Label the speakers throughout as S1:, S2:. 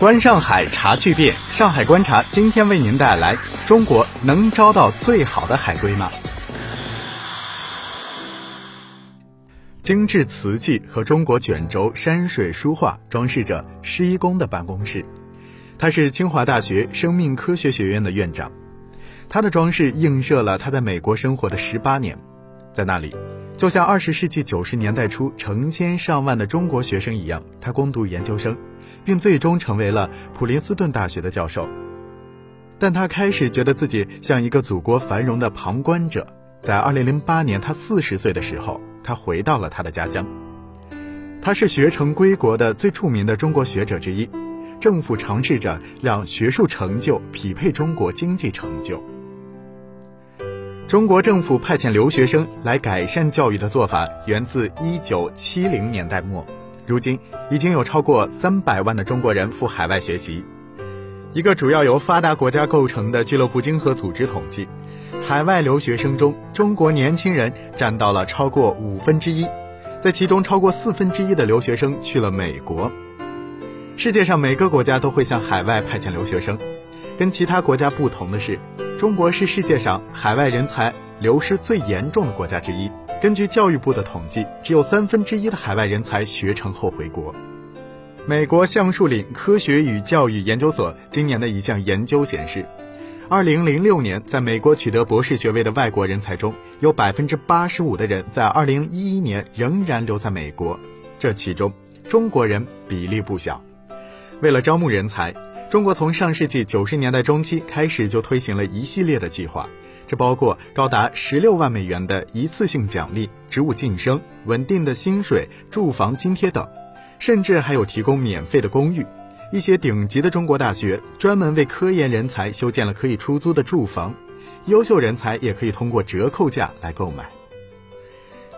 S1: 观上海，茶巨变。上海观察今天为您带来：中国能招到最好的海归吗？精致瓷器和中国卷轴、山水书画装饰着施一公的办公室。他是清华大学生命科学学院的院长。他的装饰映射了他在美国生活的十八年，在那里，就像二十世纪九十年代初成千上万的中国学生一样，他攻读研究生。并最终成为了普林斯顿大学的教授，但他开始觉得自己像一个祖国繁荣的旁观者。在2008年，他四十岁的时候，他回到了他的家乡。他是学成归国的最著名的中国学者之一。政府尝试着让学术成就匹配中国经济成就。中国政府派遣留学生来改善教育的做法，源自1970年代末。如今已经有超过三百万的中国人赴海外学习。一个主要由发达国家构成的俱乐部经合组织统计，海外留学生中，中国年轻人占到了超过五分之一，在其中超过四分之一的留学生去了美国。世界上每个国家都会向海外派遣留学生，跟其他国家不同的是，中国是世界上海外人才流失最严重的国家之一。根据教育部的统计，只有三分之一的海外人才学成后回国。美国橡树岭科学与教育研究所今年的一项研究显示，二零零六年在美国取得博士学位的外国人才中，有百分之八十五的人在二零一一年仍然留在美国，这其中中国人比例不小。为了招募人才，中国从上世纪九十年代中期开始就推行了一系列的计划。这包括高达十六万美元的一次性奖励、职务晋升、稳定的薪水、住房津贴等，甚至还有提供免费的公寓。一些顶级的中国大学专门为科研人才修建了可以出租的住房，优秀人才也可以通过折扣价来购买。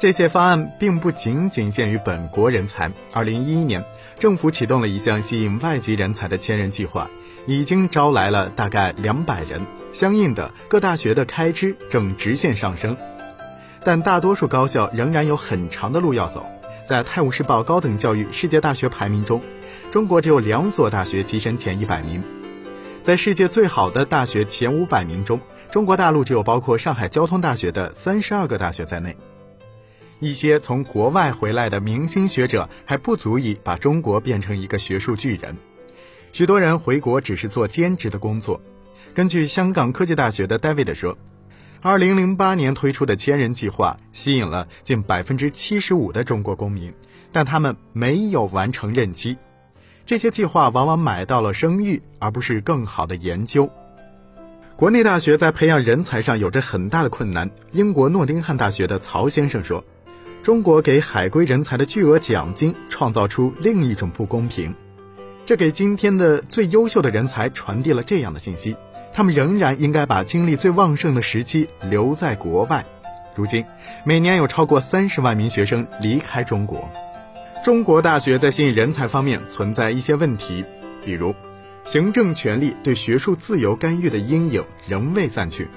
S1: 这些方案并不仅仅限于本国人才。二零一一年，政府启动了一项吸引外籍人才的千人计划，已经招来了大概两百人。相应的，各大学的开支正直线上升，但大多数高校仍然有很长的路要走。在《泰晤士报》高等教育世界大学排名中，中国只有两所大学跻身前一百名。在世界最好的大学前五百名中，中国大陆只有包括上海交通大学的三十二个大学在内。一些从国外回来的明星学者还不足以把中国变成一个学术巨人，许多人回国只是做兼职的工作。根据香港科技大学的 David 说，二零零八年推出的千人计划吸引了近百分之七十五的中国公民，但他们没有完成任期。这些计划往往买到了声誉，而不是更好的研究。国内大学在培养人才上有着很大的困难。英国诺丁汉大学的曹先生说：“中国给海归人才的巨额奖金，创造出另一种不公平。这给今天的最优秀的人才传递了这样的信息。”他们仍然应该把精力最旺盛的时期留在国外。如今，每年有超过三十万名学生离开中国。中国大学在吸引人才方面存在一些问题，比如，行政权力对学术自由干预的阴影仍未散去。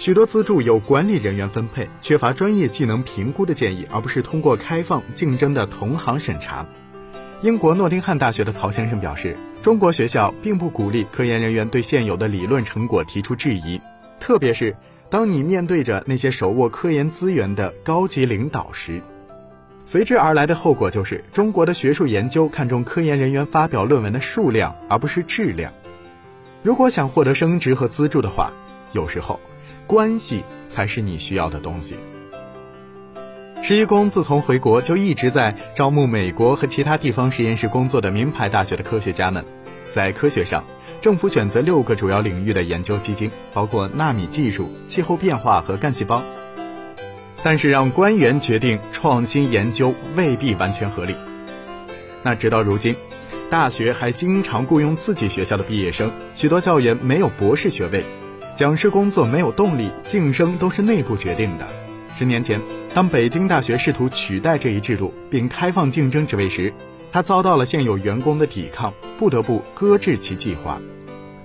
S1: 许多资助由管理人员分配，缺乏专业技能评估的建议，而不是通过开放竞争的同行审查。英国诺丁汉大学的曹先生表示。中国学校并不鼓励科研人员对现有的理论成果提出质疑，特别是当你面对着那些手握科研资源的高级领导时，随之而来的后果就是中国的学术研究看重科研人员发表论文的数量而不是质量。如果想获得升职和资助的话，有时候关系才是你需要的东西。施一公自从回国就一直在招募美国和其他地方实验室工作的名牌大学的科学家们。在科学上，政府选择六个主要领域的研究基金，包括纳米技术、气候变化和干细胞。但是让官员决定创新研究未必完全合理。那直到如今，大学还经常雇佣自己学校的毕业生，许多教员没有博士学位，讲师工作没有动力，晋升都是内部决定的。十年前，当北京大学试图取代这一制度并开放竞争职位时，他遭到了现有员工的抵抗，不得不搁置其计划。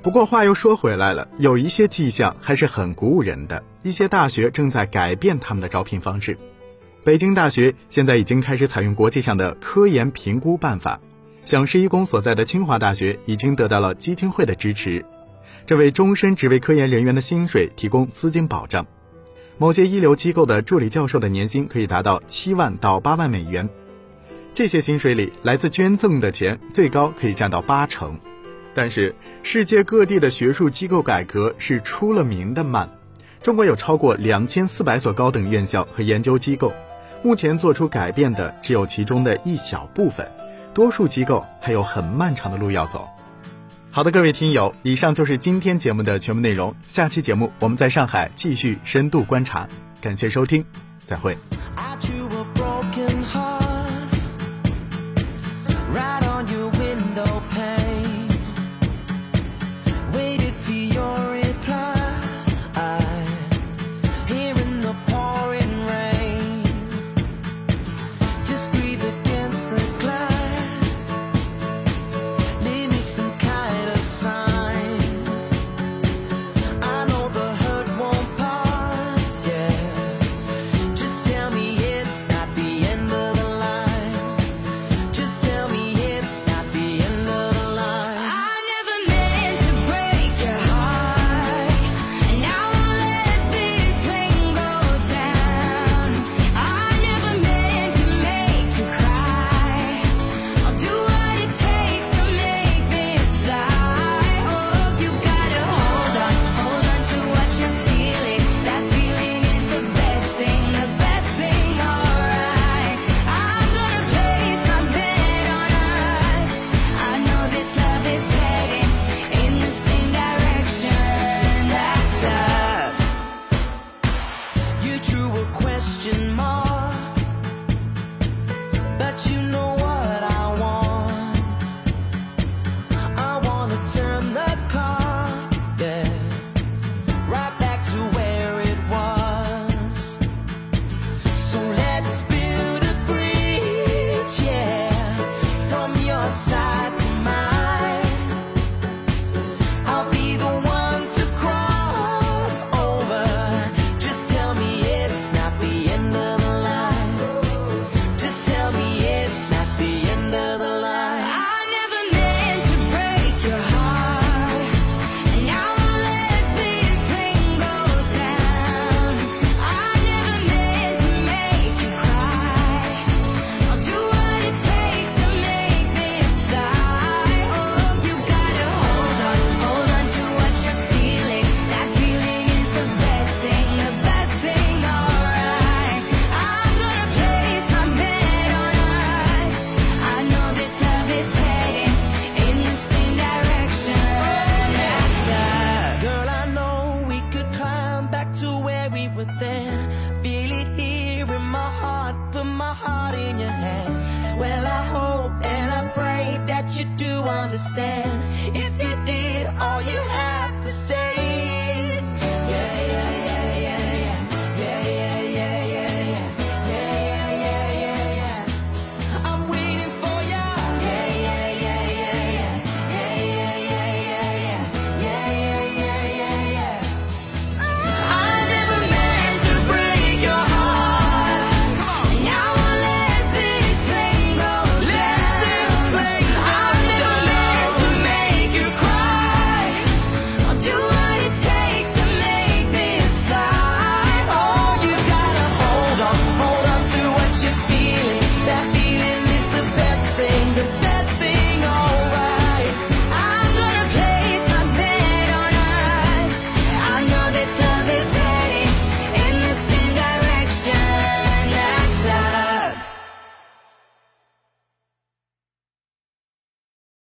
S1: 不过话又说回来了，有一些迹象还是很鼓舞人的。一些大学正在改变他们的招聘方式。北京大学现在已经开始采用国际上的科研评估办法，像施一公所在的清华大学已经得到了基金会的支持，这为终身职位科研人员的薪水提供资金保障。某些一流机构的助理教授的年薪可以达到七万到八万美元，这些薪水里来自捐赠的钱最高可以占到八成。但是，世界各地的学术机构改革是出了名的慢。中国有超过两千四百所高等院校和研究机构，目前做出改变的只有其中的一小部分，多数机构还有很漫长的路要走。好的，各位听友，以上就是今天节目的全部内容。下期节目我们在上海继续深度观察，感谢收听，再会。
S2: side.